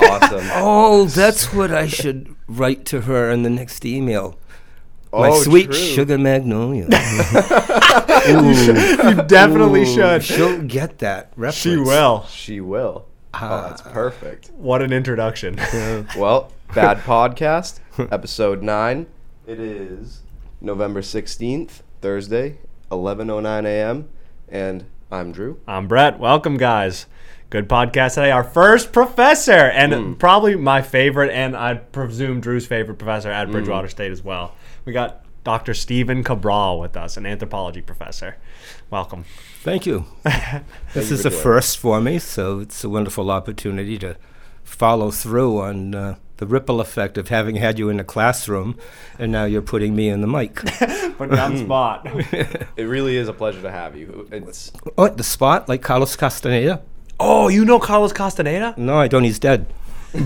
awesome. Oh, that's what I should write to her in the next email. My Oh, sweet true. sugar magnolia. you definitely Ooh, should. She'll get that reference. She will. She will. Ah. oh, that's perfect. What an introduction. Well, Bad Podcast, episode 9. It is November 16th, Thursday, 11.09 a.m. And I'm Drew. I'm Brett. Welcome, guys. Good podcast today. Our first professor, and hmm. probably my favorite, and I presume Drew's favorite professor at hmm. Bridgewater State as well. We got Dr. Stephen Cabral with us, an anthropology professor. Welcome. Thank you. this you is for a first for me, so it's a wonderful opportunity to follow through on uh, the ripple effect of having had you in the classroom, and now you're putting me in the mic. Put it on the hmm. spot. It really is a pleasure to have you. It's oh, the spot, like Carlos Castaneda? Oh, you know Carlos Castaneda? No, I don't. He's dead.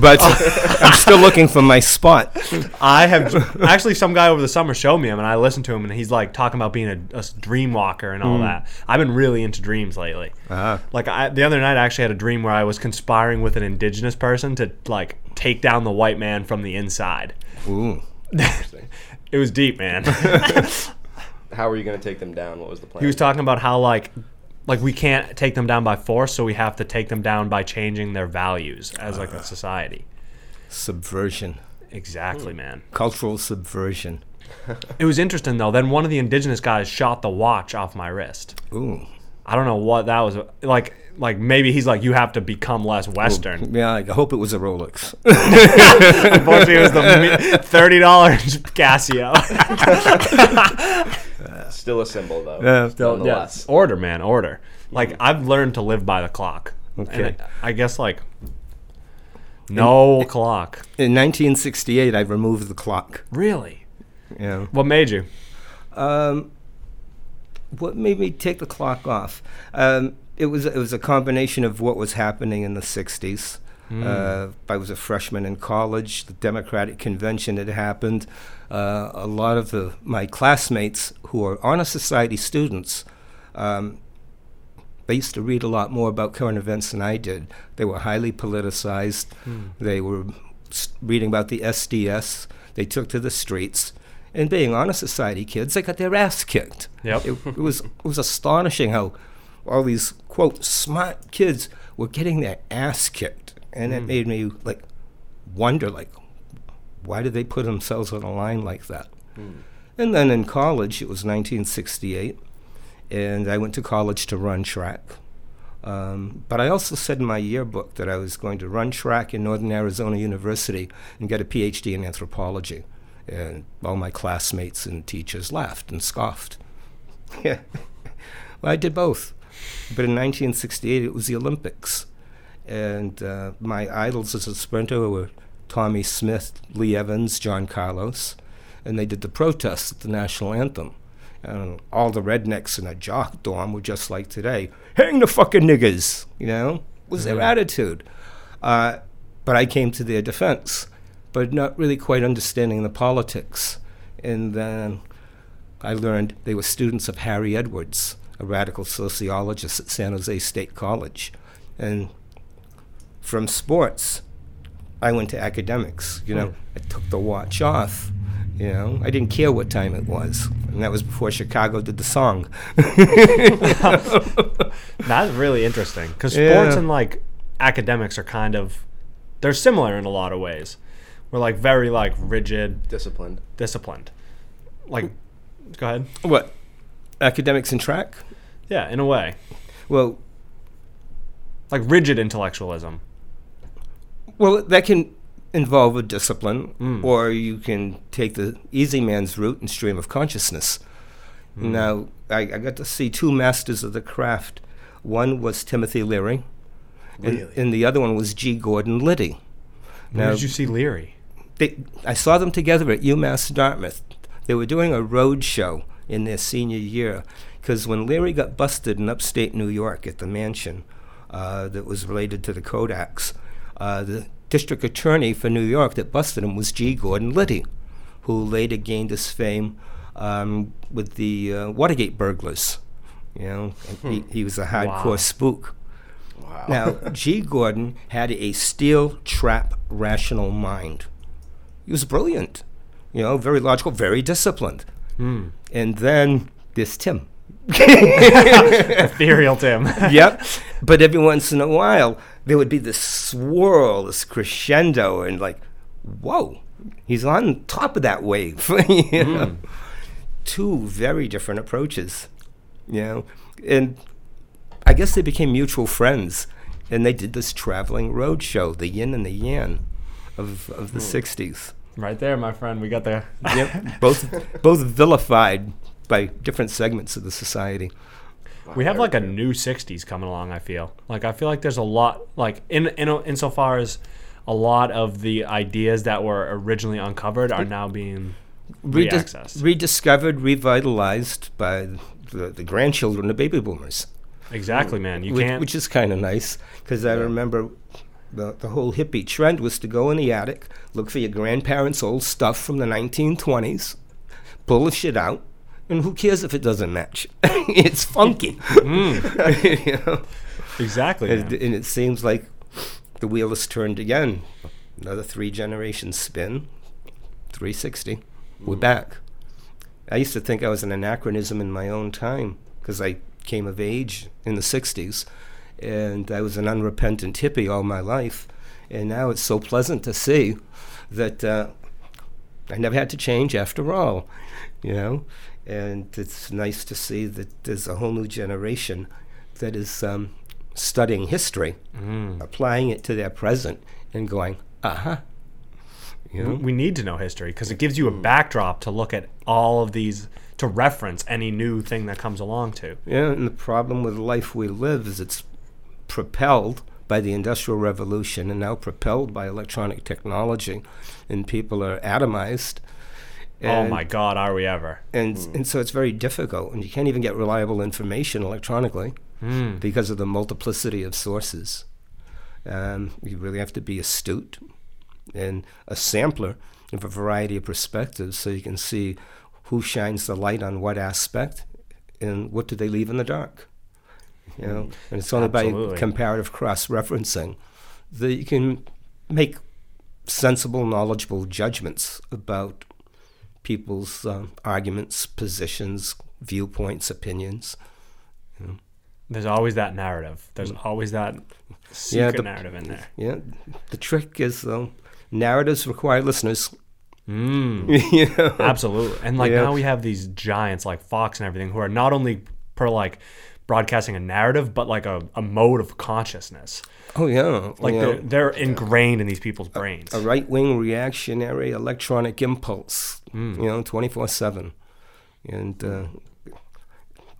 But I'm still looking for my spot. I have actually some guy over the summer showed me him, and I listened to him, and he's like talking about being a, a dream walker and all that. I've been really into dreams lately. Ah. Like I, the other night, I actually had a dream where I was conspiring with an indigenous person to like take down the white man from the inside. Ooh. It was deep, man. how were you going to take them down? What was the plan? he was talking about how like like we can't take them down by force, so we have to take them down by changing their values as like a uh, society. Subversion. Exactly, hmm. man. Cultural subversion. It was interesting though. Then one of the indigenous guys shot the watch off my wrist. Ooh. I don't know what that was like. Like maybe he's like, you have to become less Western. Yeah, I hope it was a Rolex. Unfortunately, it was the thirty dollars Casio. Still a symbol, though. Yeah. nonetheless. order, man, order. Like I've learned to live by the clock. Okay. And I, I guess like no clock. In 1968, I removed the clock. Really? Yeah. What made you? Um, what made me take the clock off? Um, it was it was a combination of what was happening in the 60s. Uh, I was a freshman in college. The Democratic Convention had happened. Uh, a lot of the, my classmates who are honor society students, um, they used to read a lot more about current events than I did. They were highly politicized. Hmm. They were reading about the SDS. They took to the streets. And being honor society kids, they got their ass kicked. Yep. It, it was it was astonishing how all these quote smart kids were getting their ass kicked, and it hmm. made me like wonder like why did they put themselves on a line like that? Hmm. And then in college, it was 1968, and I went to college to run track. Um, but I also said in my yearbook that I was going to run track in Northern Arizona University and get a PhD in anthropology. And all my classmates and teachers laughed and scoffed. Well, I did both. But in 1968, it was the Olympics. And uh, my idols as a sprinter were Tommie Smith, Lee Evans, John Carlos. And they did the protests at the national anthem. And all the rednecks in a jock dorm were just like today. Hang the fucking niggers, you know, was their attitude. Uh, but I came to their defense, but not really quite understanding the politics. And then I learned they were students of Harry Edwards, a radical sociologist at San Jose State College. And from sports, I went to academics. You know, I took the watch off. You know, I didn't care what time it was. And that was before Chicago did the song. That's really interesting because sports Yeah. and like academics are kind of they're similar in a lot of ways. We're like very like rigid, Disciplined. disciplined. Like, go ahead. what? Academics and track? Yeah, in a way, Well, like rigid intellectualism. Well, that can involve a discipline, or you can take the easy man's route and stream of consciousness. Now, I, I got to see two masters of the craft. One was Timothy Leary, and, Really? and the other one was G. Gordon Liddy. Where Now, did you see Leary? they, I saw them together at UMass Dartmouth. They were doing a road show in their senior year because when Leary got busted in upstate New York at the mansion uh, that was related to the Kodaks, uh, the district attorney for New York that busted him was G. Gordon Liddy, who later gained his fame um, with the uh, Watergate burglars. You know, and he, he was a hardcore Wow. spook. Wow. Now, G. Gordon had a steel trap rational mind. He was brilliant, you know, very logical, very disciplined. And then this Tim. Ethereal Tim. yep. But every once in a while, there would be this swirl, this crescendo, and like, whoa, he's on top of that wave. you know? Mm-hmm. Two very different approaches, you know. And I guess they became mutual friends, and they did this traveling road show, the yin and the yang of, of the hmm. 60s. right there, my friend. We got the. Yep. both, both vilified by different segments of the society. We have like a new '60s coming along. I feel like I feel like there's a lot like in in insofar as a lot of the ideas that were originally uncovered are now being Redis- rediscovered, revitalized by the, the grandchildren of baby boomers, exactly, man. You which, can't. which is kind of nice because I remember the, the whole hippie trend was to go in the attic, look for your grandparents' old stuff from the 1920s, pull the shit out, and who cares if it doesn't match? it's funky. You know? exactly. And, and it seems like the wheel has turned again. Another three generations spin, 360. We're back. I used to think I was an anachronism in my own time because I came of age in the 60s and I was an unrepentant hippie all my life. And now it's so pleasant to see that uh, I never had to change after all, you know? And it's nice to see that there's a whole new generation that is um, studying history, applying it to their present, and going, uh huh. You we, know? we need to know history because it gives you a backdrop to look at all of these to reference any new thing that comes along to. Yeah, and the problem with the life we live is it's propelled by the Industrial Revolution and now propelled by electronic technology, and people are atomized. Oh my God, are we ever? And, hmm. and so it's very difficult, and you can't even get reliable information electronically hmm. because of the multiplicity of sources. Um, you really have to be astute and a sampler of a variety of perspectives so you can see who shines the light on what aspect and what do they leave in the dark. You know, hmm. and it's only Absolutely. by comparative cross-referencing that you can make sensible, knowledgeable judgments about people's um, arguments, positions, viewpoints, opinions. There's always that narrative. There's always that secret Yeah, the- narrative in there. Yeah, the trick is though, narratives require listeners. Mm. you know? Absolutely. And like Yeah. now we have these giants like Fox and everything who are not only per like broadcasting a narrative, but like a, a mode of consciousness. Oh yeah, Like you they're, they're ingrained in these people's brains. a right-wing reactionary electronic impulse. You know, twenty-four seven, and uh,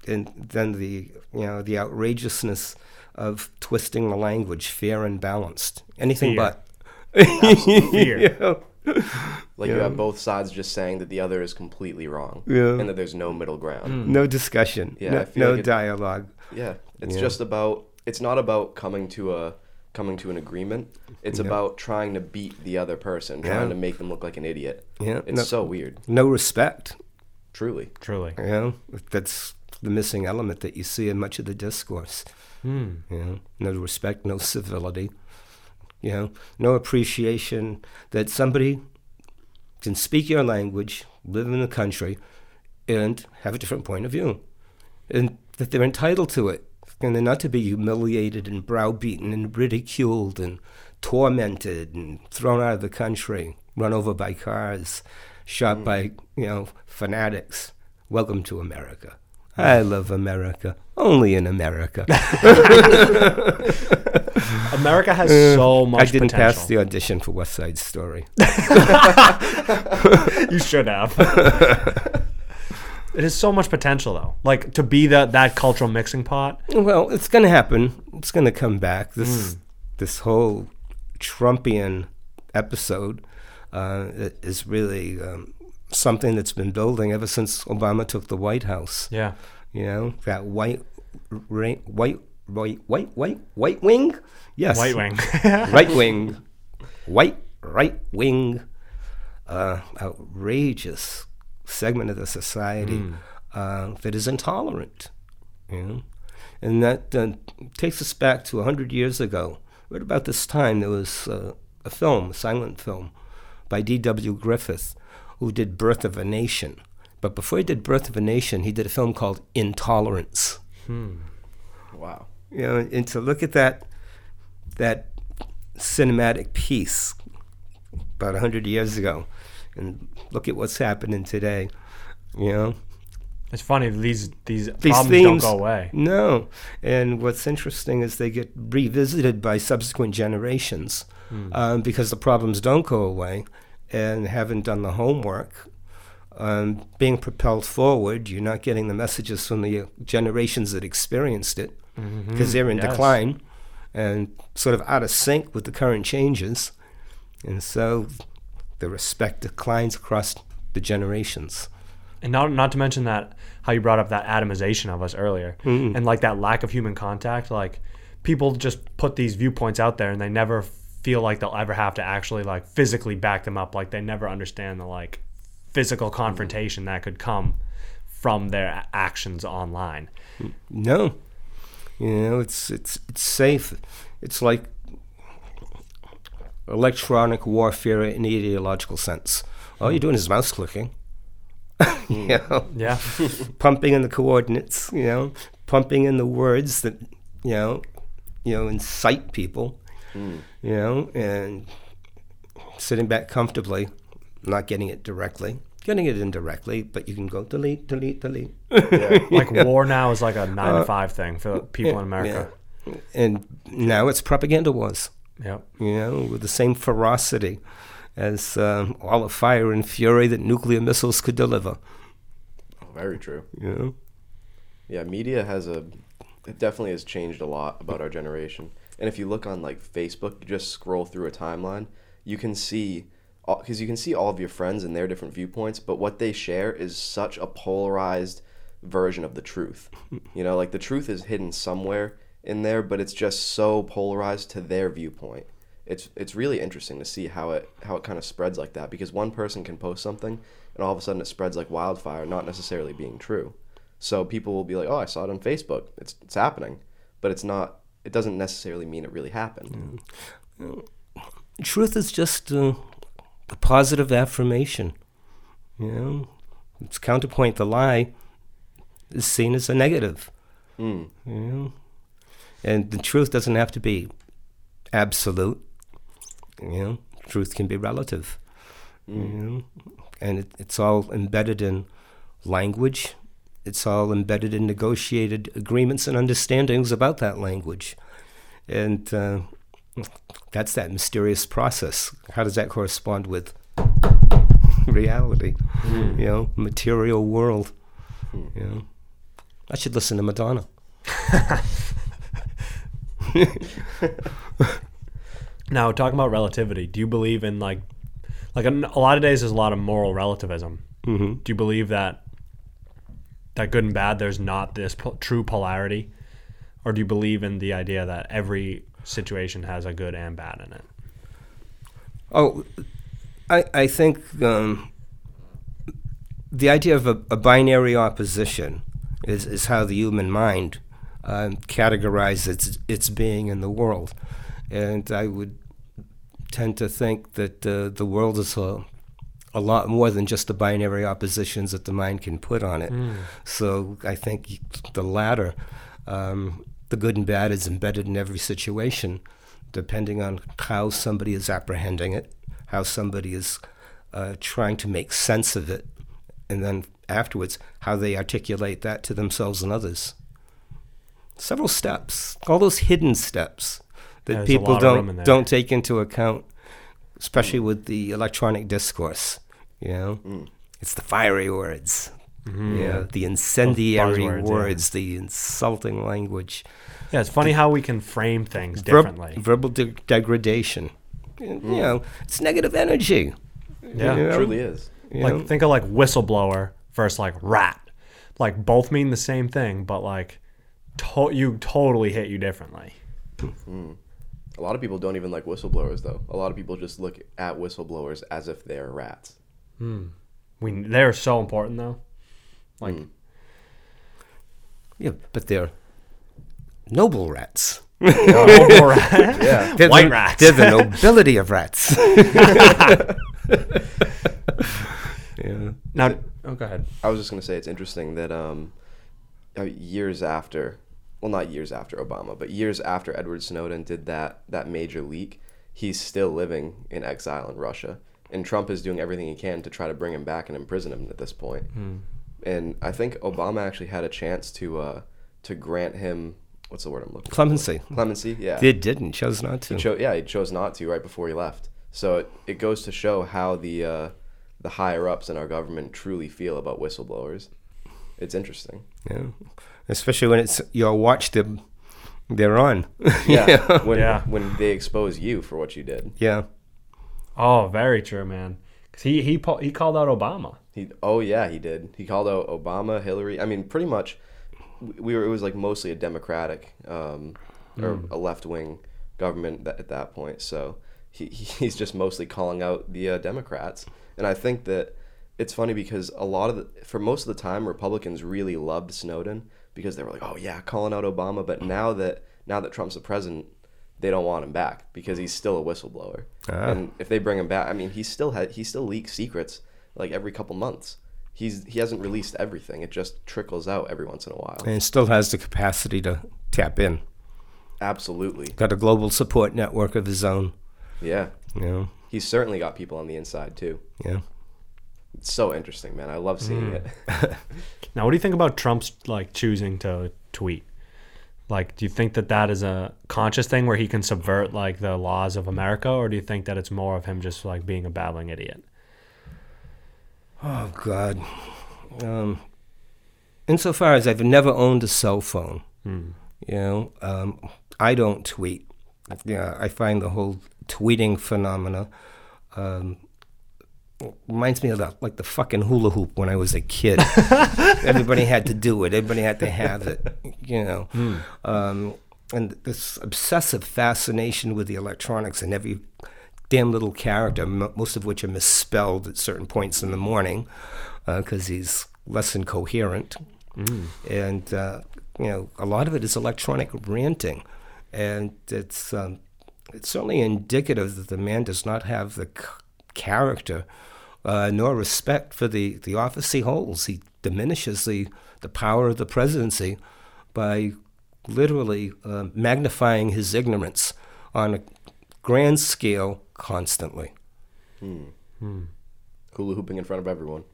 and then the you know the outrageousness of twisting the language, fair and balanced. Anything Fear. but. Fear. You know? Like you have both sides just saying that the other is completely wrong, Yeah. and that there's no middle ground. No discussion. Yeah, no, no like it- dialogue. Yeah, it's Yeah. just about. It's not about coming to a coming to an agreement. It's about trying to beat the other person, trying Yeah. to make them look like an idiot. Yeah, It's no- so weird. No respect. Truly. Truly. You know, that's the missing element that you see in much of the discourse. Hmm. You know, no respect, no civility. You know, no appreciation that somebody can speak your language, live in the country, and have a different point of view, and that they're entitled to it, and they're not to be humiliated and browbeaten and ridiculed and tormented and thrown out of the country, run over by cars, shot hmm. by you know fanatics. Welcome to America. Hmm. I love America. Only in America. America has so much Uh, I didn't potential. pass the audition for West Side Story. you should have. it has so much potential though. Like to be that that cultural mixing pot. Well, it's going to happen. It's going to come back. This this whole Trumpian episode uh, is really um, something that's been building ever since Obama took the White House. Yeah. You know that white, ra- white, white, white, white, white wing. Yes, White wing. right wing, white right wing, uh, outrageous segment of the society uh, that is intolerant. You know? And that uh, takes us back to 100 years ago. Right about this time, there was uh, a film, a silent film, by D.W. Griffith, who did Birth of a Nation. But before he did Birth of a Nation, he did a film called Intolerance. Wow. You know, and to look at that, that cinematic piece about 100 years ago, and look at what's happening today, you know, It's funny these these, these problems themes don't go away. No, and what's interesting is they get revisited by subsequent generations um, because the problems don't go away, and haven't done the homework. Um, being propelled forward, you're not getting the messages from the generations that experienced it Mm-hmm. because they're in Yes. decline and sort of out of sync with the current changes, and so the respect declines across the generations. And not not to mention that how you brought up that atomization of us earlier, mm-hmm. and like that lack of human contact. Like people just put these viewpoints out there, and they never feel like they'll ever have to actually like physically back them up. Like they never understand the like physical confrontation that could come from their actions online. No, you know it's it's it's safe. It's like electronic warfare in the ideological sense. All you're doing is mouse clicking. you hmm. know, Yeah, pumping in the coordinates. You know, pumping in the words that you know, you know, incite people. Hmm. You know, and sitting back comfortably, not getting it directly, getting it indirectly, but you can go delete, delete, delete. like war now is like a nine to five thing for people in America. And now it's propaganda wars. Yeah. you know, with the same ferocity as um, all the fire and fury that nuclear missiles could deliver. Oh, very true. You know, Yeah, media has a it definitely has changed a lot about our generation. And if you look on like Facebook, you just scroll through a timeline, you can see because you can see all of your friends and their different viewpoints, but what they share is such a polarized version of the truth. You know, like the truth is hidden somewhere in there, but it's just so polarized to their viewpoint. It's it's really interesting to see how it how it kind of spreads like that because one person can post something and all of a sudden it spreads like wildfire, not necessarily being true. So people will be like, "Oh, I saw it on Facebook. It's it's happening," but it's not. It doesn't necessarily mean it really happened. truth is just uh, positive affirmation. You know, its counterpoint, the lie, is seen as a negative. Mm. You know, and the truth doesn't have to be absolute. You know, truth can be relative. You know, and it, it's all embedded in language. It's all embedded in negotiated agreements and understandings about that language, and uh, that's that mysterious process. How does that correspond with reality? You know, material world. You know, I should listen to Madonna. Now talking about relativity, do you believe in like like a, a lot of days there's a lot of moral relativism. Mm-hmm. Do you believe that that good and bad there's not this po- true polarity, or do you believe in the idea that every situation has a good and bad in it? Oh, I I think um, the idea of a, a binary opposition is, is how the human mind um, categorizes its its being in the world, and I would tend to think that uh, the world is a a lot more than just the binary oppositions that the mind can put on it. So I think the latter, um, the good and bad, is embedded in every situation, depending on how somebody is apprehending it, how somebody is uh, trying to make sense of it, and then afterwards, how they articulate that to themselves and others. Several steps, all those hidden steps that There's people lot of room in don't don't take into account, especially with the electronic discourse. You know, it's the fiery words, yeah, the incendiary buzzwords, yeah. words, the insulting language, Yeah, it's funny how we can frame things verb- differently. verbal de- degradation. You hmm. know, it's negative energy. yeah. you It truly is. You like know? think of like whistleblower versus like rat. Like both mean the same thing, but like to- you totally hit you differently. Hmm. A lot of people don't even like whistleblowers, though. A lot of people just look at whistleblowers as if they're rats. Hmm. We they're so important though. Like Yeah, but they're noble rats. Noble rat. Yeah. They're White the, rats. They're the nobility of rats. yeah. Now, oh, go ahead. I was just gonna say it's interesting that um, uh, years after, well, not years after Obama, but years after Edward Snowden did that that major leak, he's still living in exile in Russia, and Trump is doing everything he can to try to bring him back and imprison him at this point. And I think Obama actually had a chance to uh, to grant him what's the word I'm looking for? Clemency. Clemency, yeah. They didn't, chose not to. Cho- yeah, he chose not to right before he left. So it, it goes to show how the uh, the higher ups in our government truly feel about whistleblowers. It's interesting. yeah. Especially when it's your watch them they're on. Yeah, when Yeah. when they expose you for what you did. yeah. Oh, very true, man. 'Cause he he po- he called out Obama. He oh yeah, he did. He called out Obama, Hillary. I mean, pretty much we- we were it was like mostly a democratic um, or a left wing government that, at that point. So he he's just mostly calling out the uh, Democrats. And I think that it's funny because a lot of the for most of the time Republicans really loved Snowden because they were like, "Oh yeah, calling out Obama." But now that now that Trump's the president, they don't want him back because he's still a whistleblower. And if they bring him back, I mean, he still had he still leaks secrets like every couple months. He's he hasn't released everything. It just trickles out every once in a while. And still has the capacity to tap in. Absolutely. Got a global support network of his own. Yeah. You know. He's certainly got people on the inside too. Yeah. It's so interesting, man. I love seeing mm. it. Now, what do you think about Trump's like choosing to tweet? Like, do you think that that is a conscious thing where he can subvert like the laws of America, or do you think that it's more of him just like being a babbling idiot? Oh God. Um, insofar as I've never owned a cell phone, you know, um, I don't tweet. Yeah, I find the whole tweeting phenomena um, reminds me of the, like the fucking hula hoop when I was a kid. Everybody had to do it. Everybody had to have it. You know, um, and this obsessive fascination with the electronics and every damn little character, m- most of which are misspelled at certain points in the morning because he's less than coherent. And, uh, you know, a lot of it is electronic ranting. And it's, um, it's certainly indicative that the man does not have the c- character uh, nor respect for the, the office he holds. He diminishes the, the power of the presidency by literally uh, magnifying his ignorance on a grand scale constantly. Hula hooping in front of everyone.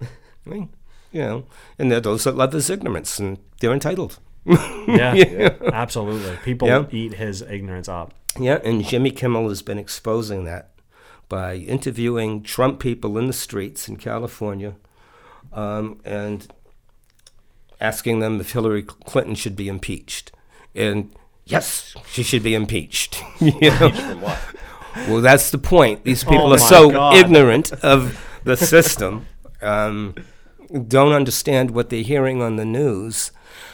I mean, you know, and there are those that love his ignorance, and they're entitled. Yeah, absolutely. People Yeah. eat his ignorance up. Yeah, and Jimmy Kimmel has been exposing that by interviewing Trump people in the streets in California um, and asking them if Hillary Clinton should be impeached. And yes, she should be impeached. you know? From what? Well, that's the point. These people Oh are so God. ignorant of the system, um, don't understand what they're hearing on the news,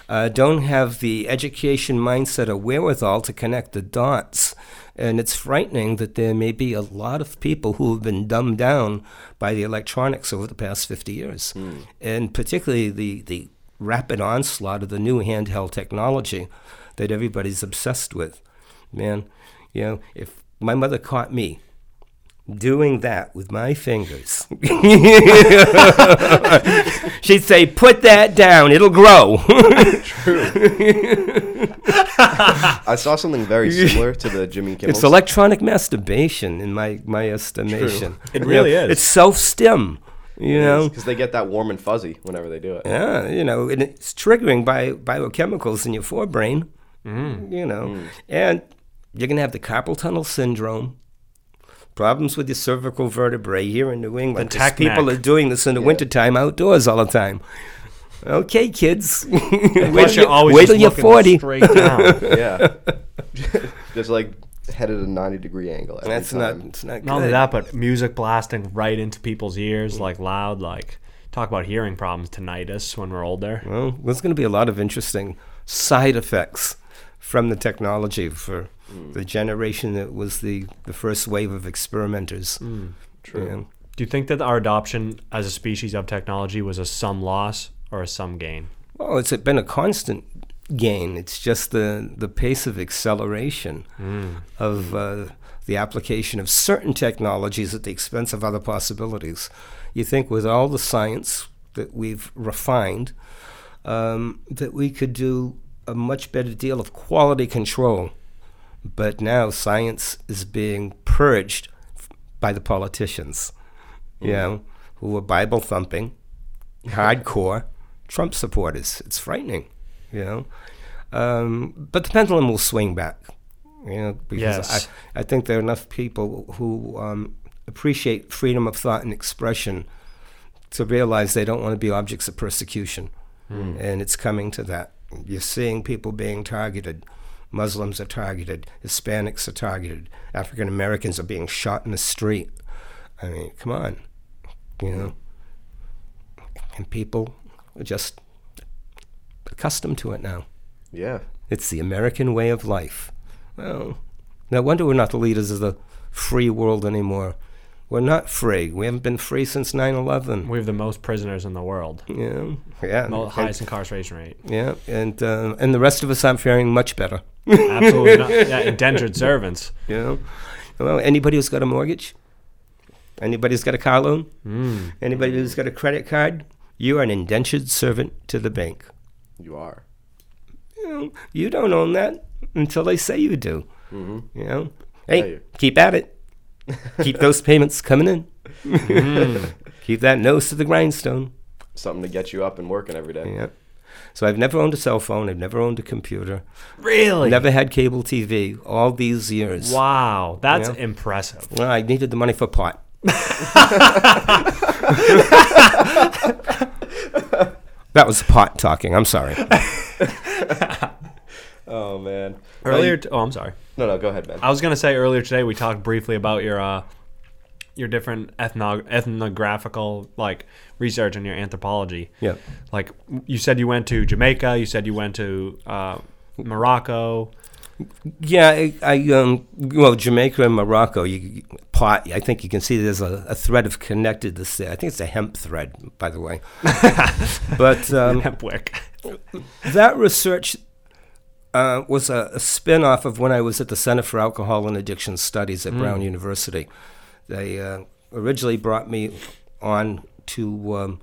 uh, don't have the education mindset or wherewithal to connect the dots. And it's frightening that there may be a lot of people who have been dumbed down by the electronics over the past 50 years. And particularly the, the rapid onslaught of the new handheld technology that everybody's obsessed with. Man, you know, if my mother caught me doing that with my fingers, she'd say, Put that down, it'll grow. True. I saw something very similar to the Jimmy Kimmel. it's electronic masturbation, in my, my estimation. It You really know, is. It's self stim, you know? because they get that warm and fuzzy whenever they do it. Yeah, you know, and it's triggering by biochemicals in your forebrain. Mm. You know, mm. and you're gonna have the carpal tunnel syndrome, problems with your cervical vertebrae here in New England. tech people are doing this in the wintertime outdoors all the time. Okay, kids. wait Plus, till, you're always wait till you're 40. down. Yeah, just like headed at a ninety degree angle. Every That's not. It's not Not only that, but music blasting right into people's ears, like loud, like talk about hearing problems, tinnitus when we're older. Well, there's going to be a lot of interesting side effects from the technology for the generation that was the, the first wave of experimenters. True. Do you think that our adoption as a species of technology was a some loss or a some gain? Well, it's been a constant gain. It's just the, the pace of acceleration of uh, the application of certain technologies at the expense of other possibilities. You think with all the science that we've refined, um, that we could do a much better deal of quality control. But now science is being purged by the politicians, you know, who are Bible thumping, hardcore Trump supporters. It's frightening, you know. Um, but the pendulum will swing back, you know, because Yes. I, I think there are enough people who um, appreciate freedom of thought and expression to realize they don't want to be objects of persecution. And it's coming to that. You're seeing people being targeted. Muslims are targeted. Hispanics are targeted. African Americans are being shot in the street. I mean, come on. You know? And people are just accustomed to it now. Yeah. It's the American way of life. Well, no wonder we're not the leaders of the free world anymore. We're not free. We haven't been free since 9 11. We have the most prisoners in the world, Yeah, yeah, Mo- and, highest incarceration rate. yeah, and uh, and the rest of us aren't faring much better. Absolutely not. Yeah, indentured servants. You know, well, anybody who's got a mortgage, anybody who's got a car loan, Mm. anybody who's got a credit card, you are an indentured servant to the bank. You are. You, know, you don't own that until they say you do. Mm-hmm. You know, hey, Yeah, you- keep at it. keep those payments coming in. Mm. keep that nose to the grindstone. Something to get you up and working every day. Yeah. So I've never owned a cell phone. I've never owned a computer. Really? Never had cable TV all these years. Wow, that's impressive. Well, I needed the money for pot. that was pot talking. I'm sorry. Oh man. Earlier, t- oh, I'm sorry. no, no, go ahead, man. I was gonna say earlier today we talked briefly about your uh, your different ethno- ethnographical like research and your anthropology. Yeah. Like you said, you went to Jamaica. You said you went to uh, Morocco. Yeah, I, I um, well, Jamaica and Morocco, you, pot. I think you can see there's a, a thread of connectedness there. I think it's a hemp thread, by the way. but um, Hempwick. that research uh, was a, a spin off of when I was at the Center for Alcohol and Addiction Studies at Brown University. They uh, originally brought me on to um,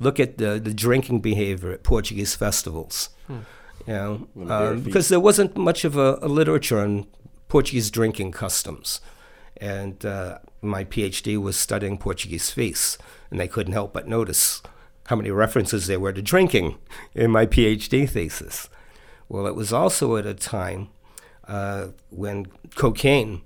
look at the, the drinking behavior at Portuguese festivals. You know, With a beer um, because there wasn't much of a, a literature on Portuguese drinking customs. And uh, my PhD was studying Portuguese feasts, and they couldn't help but notice how many references there were to drinking in my PhD thesis. Well, it was also at a time uh, when cocaine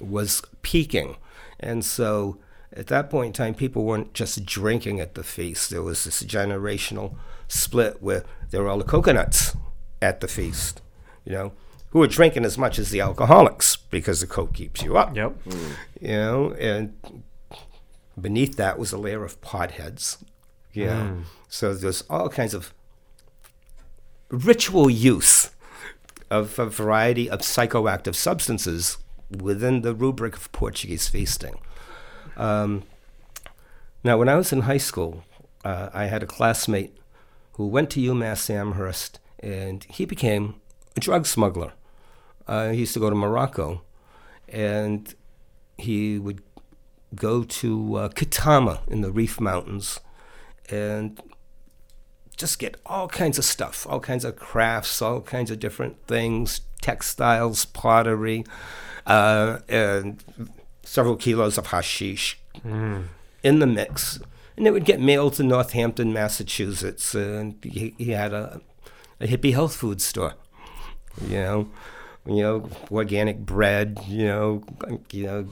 was peaking. And so at that point in time, people weren't just drinking at the feast. There was this generational split where there were all the coconuts at the feast, you know, who were drinking as much as the alcoholics because the coke keeps you up Yep. you know, and beneath that was a layer of potheads. You know, hmm. so there's all kinds of ritual use of a variety of psychoactive substances within the rubric of Portuguese feasting. Um, now, when I was in high school, uh, I had a classmate who went to UMass Amherst, and he became a drug smuggler. Uh, he used to go to Morocco, and he would go to uh, Ketama in the Rif Mountains and just get all kinds of stuff, all kinds of crafts, all kinds of different things, textiles, pottery, uh, and several kilos of hashish in the mix. And it would get mailed to Northampton, Massachusetts, and he, he had a, a hippie health food store, you know, you know, organic bread, you know, you know,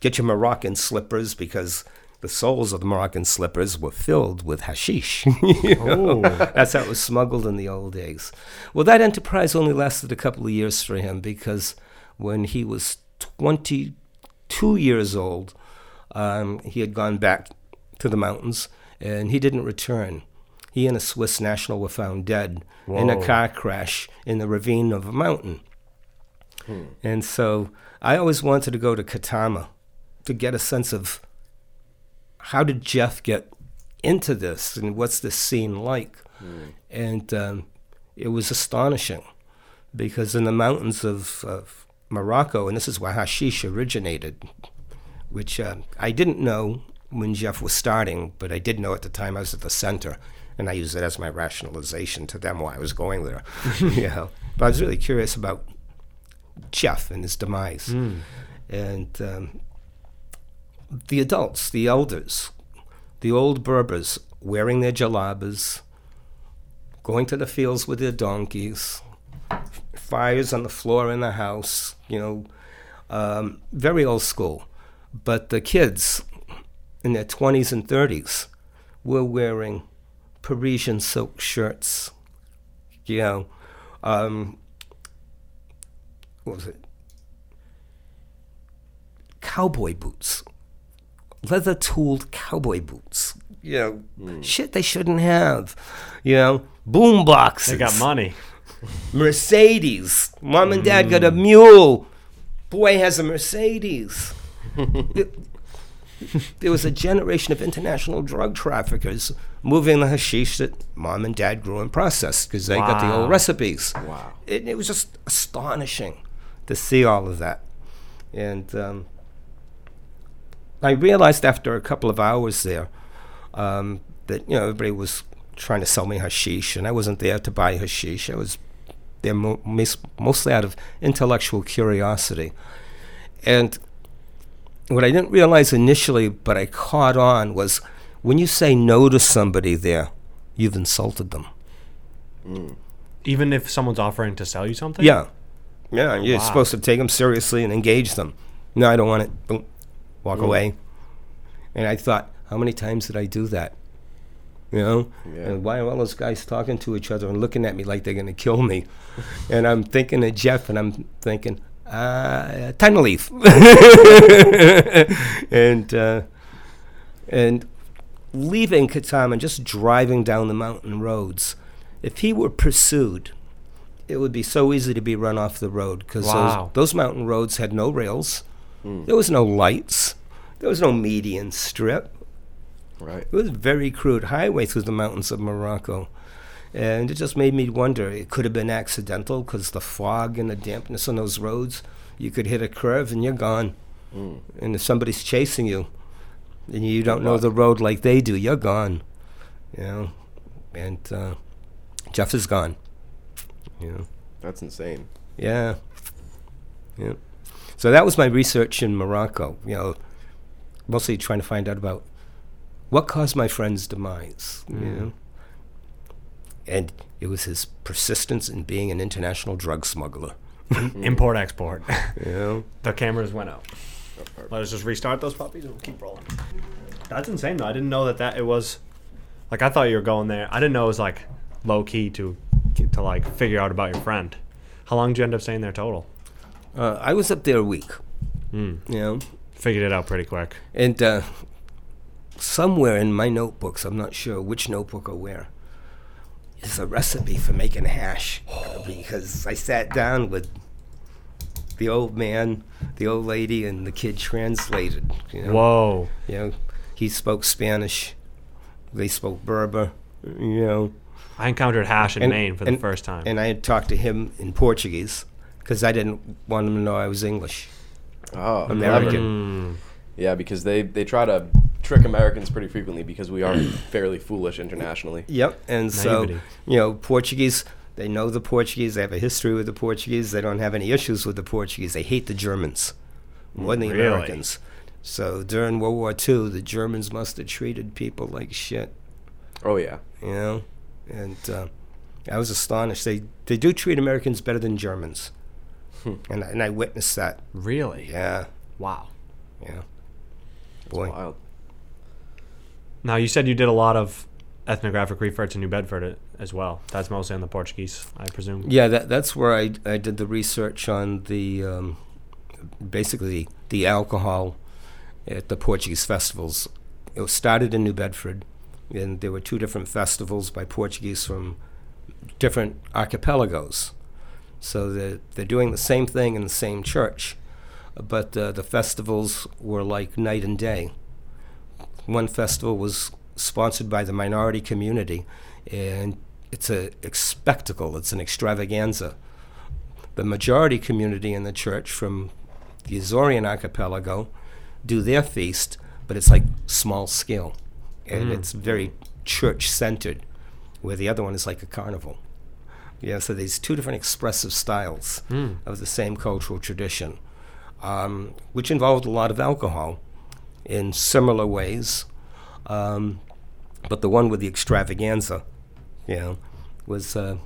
get your Moroccan slippers because the soles of the Moroccan slippers were filled with hashish. you know? That's how it was smuggled in the old days. Well, that enterprise only lasted a couple of years for him because when he was 22 years old, um, he had gone back to the mountains and he didn't return. He and a Swiss national were found dead in a car crash in the ravine of a mountain. And so I always wanted to go to Ketama to get a sense of how did Jeff get into this and what's this scene like? And um, it was astonishing because in the mountains of, of Morocco, and this is where hashish originated, which uh, I didn't know when Jeff was starting, but I did know at the time I was at the center, and I used it as my rationalization to them why I was going there. you know, but I was really curious about Jeff and his demise, and um, the adults, the elders, the old Berbers wearing their djellabas, going to the fields with their donkeys, fires on the floor in the house, you know, um, very old school. But the kids in their 20s and 30s were wearing Parisian silk shirts, you know, um, what was it? Cowboy boots, leather tooled cowboy boots. You know, shit they shouldn't have. You know, boom boxes. They got money. Mercedes. Mom and dad got a mule. Boy has a Mercedes. There was a generation of international drug traffickers moving the hashish that mom and dad grew and processed because they got the old recipes. Wow. It, it was just astonishing to see all of that. And um, I realized after a couple of hours there um, that, you know, everybody was trying to sell me hashish, and I wasn't there to buy hashish. I was there mo- mis- mostly out of intellectual curiosity. And what I didn't realize initially, but I caught on, was when you say no to somebody there, you've insulted them. Even if someone's offering to sell you something? Yeah. Yeah, you're Wow. supposed to take them seriously and engage them. No, I don't want it. Boom. Walk away. And I thought, how many times did I do that? You know? Yeah. And why are all those guys talking to each other and looking at me like they're going to kill me? and I'm thinking of Jeff and I'm thinking, uh, time to leave. and, uh, and leaving Katam and just driving down the mountain roads, if he were pursued, it would be so easy to be run off the road because Wow. those, those mountain roads had no rails. There was no lights. There was no median strip. Right. It was a very crude highway through the mountains of Morocco. And it just made me wonder. It could have been accidental because the fog and the dampness on those roads, you could hit a curve and you're gone. And if somebody's chasing you and you don't know the road like they do, you're gone. You know? And uh, Jeff is gone. You know? That's insane. Yeah. Yeah. So that was my research in Morocco, you know, mostly trying to find out about what caused my friend's demise, you mm. know. And it was his persistence in being an international drug smuggler, Import export. you know. the cameras went out. Let us just restart those puppies and we'll keep rolling. That's insane though. I didn't know that that it was like I thought you were going there. I didn't know it was like low key to to like figure out about your friend. How long did you end up staying there total? Uh, I was up there a week, Hmm. you know, Figured it out pretty quick. and uh, somewhere in my notebooks, I'm not sure which notebook or where, is a recipe for making hash. because I sat down with the old man, the old lady, and the kid translated. You know, Whoa. you know, he spoke Spanish, they spoke Berber. You know, I encountered hash in And- Maine for the first time. and I had talked to him in Portuguese because I didn't want them to know I was English. Oh, American. clever. Mm. Yeah, because they they try to trick Americans pretty frequently because we are fairly foolish internationally. Yep. And so, you know, Portuguese, they know the Portuguese. They have a history with the Portuguese. They don't have any issues with the Portuguese. They hate the Germans more than the Really? Americans. So during World War II, the Germans must have treated people like shit, Oh yeah. you know? And uh, I was astonished. They, they do treat Americans better than Germans. And, I, and I witnessed that. Really? Yeah. Wow. Yeah. It's Boy. wild. Now you said you did a lot of ethnographic research in New Bedford uh, as well. That's mostly on the Portuguese, I presume. Yeah, that, that's where I, I did the research on the um, basically the alcohol at the Portuguese festivals. It was started in New Bedford, and there were two different festivals by Portuguese from different archipelagos. So they're, they're doing the same thing in the same church, but uh, the festivals were like night and day. One festival was sponsored by the minority community, and it's a, a spectacle. It's an extravaganza. The majority community in the church from the Azorean archipelago do their feast, but it's like small scale, and it's very church centered, where the other one is like a carnival. Yeah, so there's two different expressive styles of the same cultural tradition, um, which involved a lot of alcohol in similar ways. Um, but the one with the extravaganza, you know, was, uh,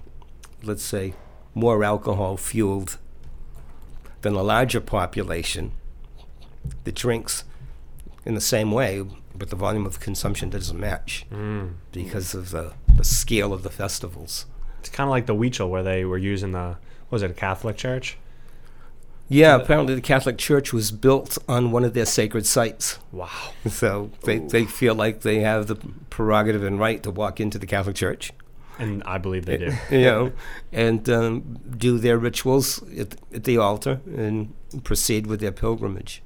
let's say, more alcohol fueled than the larger population that drinks in the same way, but the volume of consumption doesn't match because of the, the scale of the festivals. It's kind of like the Huichol where they were using the what was it a Catholic church? Yeah, apparently the Catholic Church was built on one of their sacred sites. Wow. So they, they feel like they have the prerogative and right to walk into the Catholic Church, And I believe they do. you know, and um, do their rituals at, at the altar and proceed with their pilgrimage.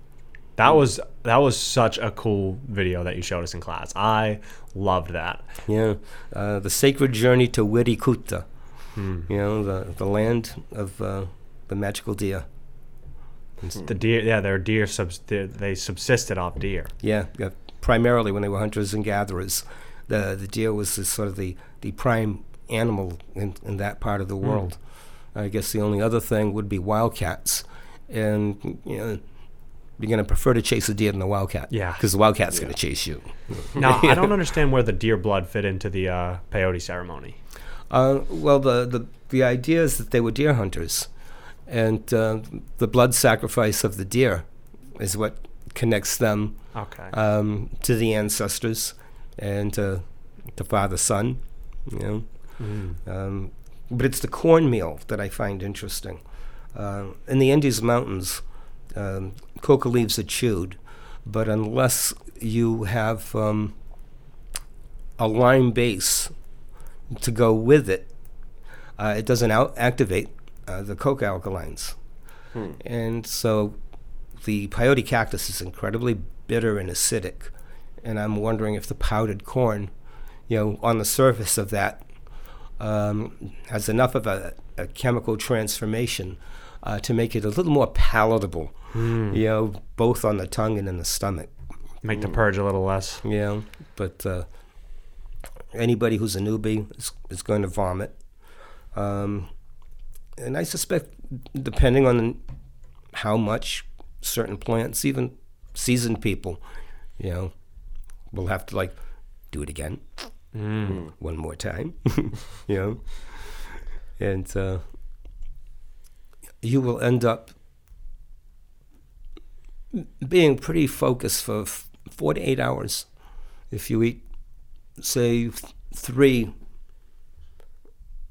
That was that was such a cool video that you showed us in class. I loved that. Yeah, uh, the sacred journey to Wirikuta, you know, the, the land of uh, the magical deer. The deer, yeah, their deer subs, they, they subsisted off deer. Yeah, yeah, primarily when they were hunters and gatherers. The, the deer was the, sort of the, the prime animal in, in that part of the world. I guess the only other thing would be wildcats. And, you know, you're going to prefer to chase a deer than the wildcat. Yeah. Because the wildcat's going to chase you. Now I don't understand where the deer blood fit into the uh, peyote ceremony. Uh, well, the, the, the idea is that they were deer hunters. And uh, the blood sacrifice of the deer is what connects them Okay. um, to the ancestors and to, to Father Sun, you know. Um, but it's the cornmeal that I find interesting. Uh, in the Andes Mountains, um, coca leaves are chewed, but unless you have um, a lime base to go with it, uh, it doesn't out- activate uh, the coca alkalines. And so the peyote cactus is incredibly bitter and acidic. And I'm wondering if the powdered corn, you know, on the surface of that, um, has enough of a, a chemical transformation uh, to make it a little more palatable, you know, both on the tongue and in the stomach. Make the purge a little less. Yeah, but uh, anybody who's a newbie is, is going to vomit. Um, and I suspect, depending on how much certain plants, even seasoned people, you know, will have to like do it again, one more time, you know, and uh, you will end up being pretty focused for four to eight hours if you eat, say, three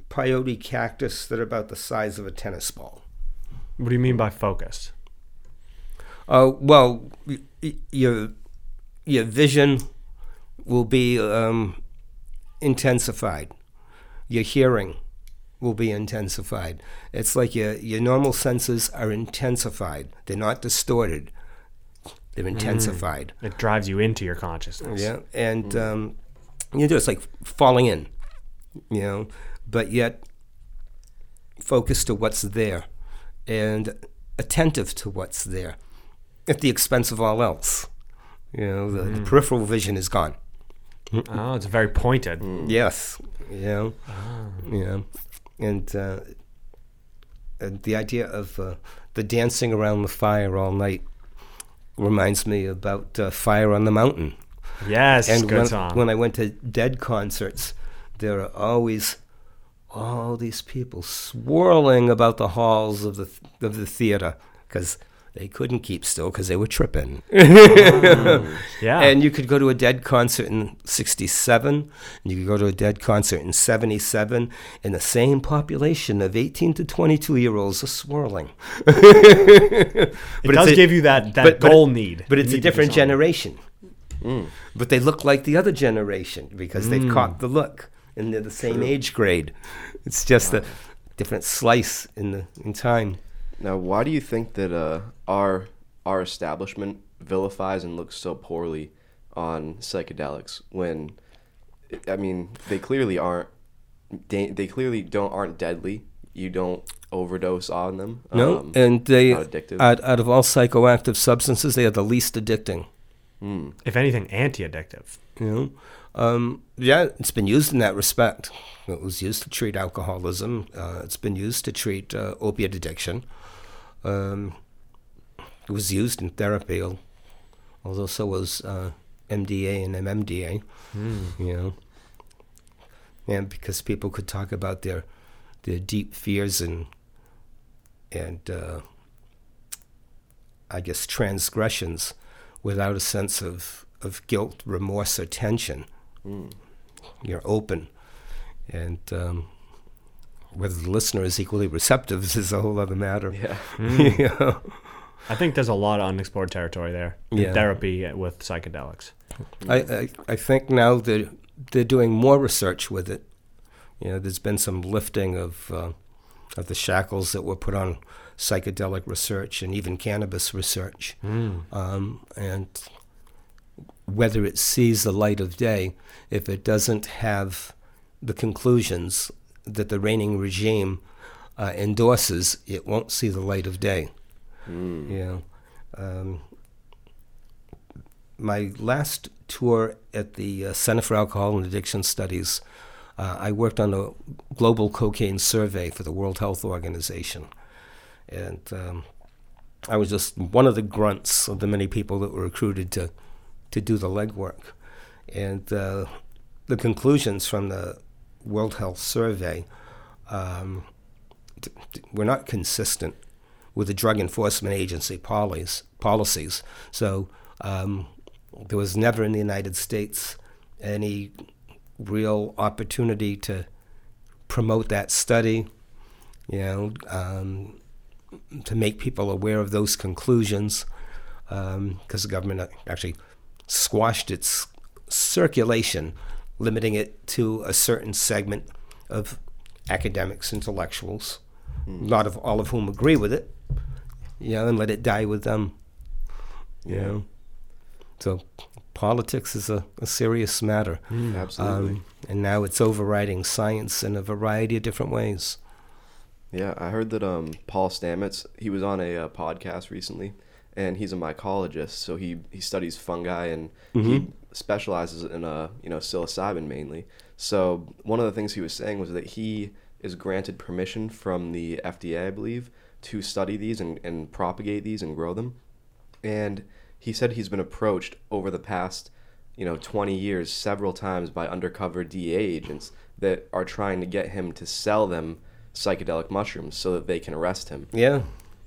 peyote cactus that are about the size of a tennis ball. What do you mean by focused? Uh, well, y- y- your your vision will be um, intensified. Your hearing will be intensified. It's like your your normal senses are intensified. They're not distorted. They're intensified. It drives you into your consciousness. Yeah, and um, you know, it's like falling in, you know, but yet focused to what's there and attentive to what's there at the expense of all else. You know, the, the peripheral vision is gone. Oh, it's very pointed. Yes, you know, you know, and, uh, and the idea of uh, the dancing around the fire all night reminds me about uh, Fire on the Mountain. Yes, and good when, song. when I went to Dead concerts, there are always all these people swirling about the halls of the of the theater because they couldn't keep still because they were tripping. Mm. yeah. And you could go to a Dead concert in '67, and you could go to a Dead concert in '77, and the same population of 18 to 22 year olds are swirling. it but does it's a- give you that, that but- but- goal need. But it's need a different generation. Mm. But they look like the other generation because they've mm. caught the look and they're the same age grade. It's just a different slice in the in time. Now, why do you think that uh, our our establishment vilifies and looks so poorly on psychedelics when, I mean, they clearly aren't da- they clearly don't aren't deadly. You don't overdose on them. No, Um, and they not out, out of all psychoactive substances, they are the least addicting. mm, If anything, anti-addictive. You know, um, yeah, it's been used in that respect. It was used to treat alcoholism. Uh, it's been used to treat uh, opiate addiction. Um, it was used in therapy, although so was uh, MDA and MMDA. You know, and because people could talk about their their deep fears and and uh, I guess transgressions without a sense of, of guilt, remorse, or tension. mm. You're open. And um, whether the listener is equally receptive is a whole other matter. Yeah. You know? I think there's a lot of unexplored territory there. in Yeah. Therapy with psychedelics. I, I, I think now that they're doing more research with it. You know, there's been some lifting of, uh, of the shackles that were put on psychedelic research and even cannabis research. um, and whether it sees the light of day, if it doesn't have the conclusions that the reigning regime uh, endorses, it won't see the light of day. Mm. You know, um, my last tour at the uh, Center for Alcohol and Addiction Studies, uh, I worked on a global cocaine survey for the World Health Organization, and um, I was just one of the grunts of the many people that were recruited to to do the legwork, and uh, the conclusions from the World Health Survey um, t- t- were not consistent with the Drug Enforcement Agency policies. policies. So um, there was never in the United States any real opportunity to promote that study, you know, um, to make people aware of those conclusions, because the government actually squashed its circulation, limiting it to a certain segment of academics, intellectuals, a lot of all of whom agree with it, you know, and let it die with them. You Yeah. know, so politics is a, a serious matter, Absolutely. um, and now it's overriding science in a variety of different ways. Yeah, I heard that um, Paul Stamets, he was on a uh, podcast recently, and he's a mycologist, so he, he studies fungi and he specializes in uh, you know psilocybin mainly. So one of the things he was saying was that he is granted permission from the FDA, I believe, to study these and, and propagate these and grow them. And he said he's been approached over the past, you know, 20 years several times by undercover DEA agents that are trying to get him to sell them psychedelic mushrooms so that they can arrest him. Yeah,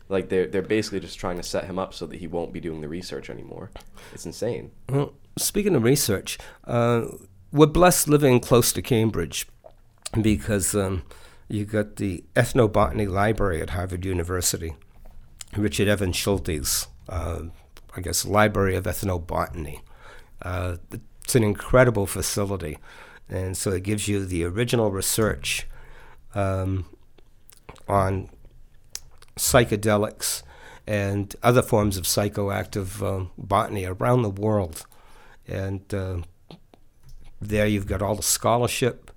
Like they're they're basically just trying to set him up so that he won't be doing the research anymore. It's insane. Well, speaking of research, uh, we're blessed living close to Cambridge because um, you got the Ethnobotany Library at Harvard University, Richard Evans Schultes, uh, I guess, Library of Ethnobotany. Uh, it's an incredible facility, and so it gives you the original research um, on psychedelics and other forms of psychoactive um, botany around the world. And uh, there you've got all the scholarship,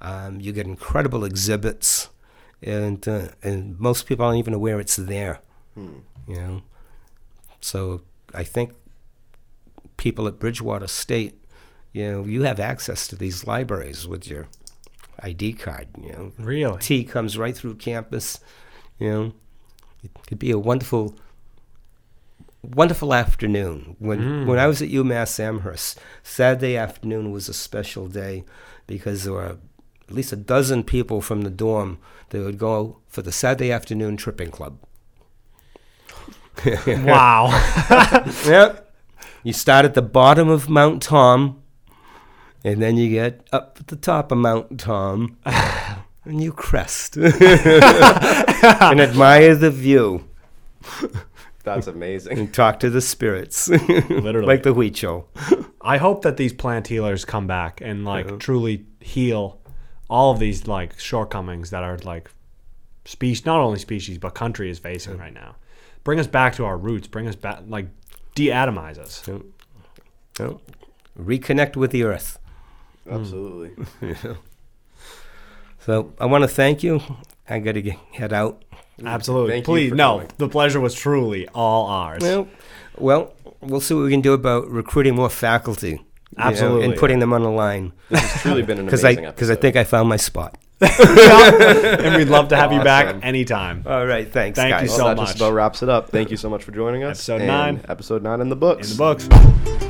um, you get incredible exhibits, and uh, and most people aren't even aware it's there. Hmm. You know, so I think people at Bridgewater State, you know, you have access to these libraries with your ID card. You know, Really? tea comes right through campus. You know, it could be a wonderful, wonderful afternoon. When hmm. when I was at UMass Amherst, Saturday afternoon was a special day because there were at least a dozen people from the dorm that would go for the Saturday afternoon tripping club. wow. Yep. You start at the bottom of Mount Tom, and then you get up at the top of Mount Tom, and you crest and admire the view That's amazing. and talk to the spirits, Literally. like the Huichol. I hope that these plant healers come back and like truly heal all of these like shortcomings that are like species, not only species but country is facing right now. Bring us back to our roots. Bring us back, like de-atomize us. Yep. Reconnect with the earth. Hmm. Absolutely. yeah. So I want to thank you. I got to head out. Absolutely. Thank Please, for no, coming. the pleasure was truly all ours. Well, well, we'll see what we can do about recruiting more faculty. you know, Absolutely. and putting them on the line This has truly been an because I amazing because I episode. think I found my spot. and we'd love to have you back anytime. All right, thanks, Thank you so well, that much. just about wraps it up. Thank you so much for joining us. Episode nine. Episode nine in the books. In the books.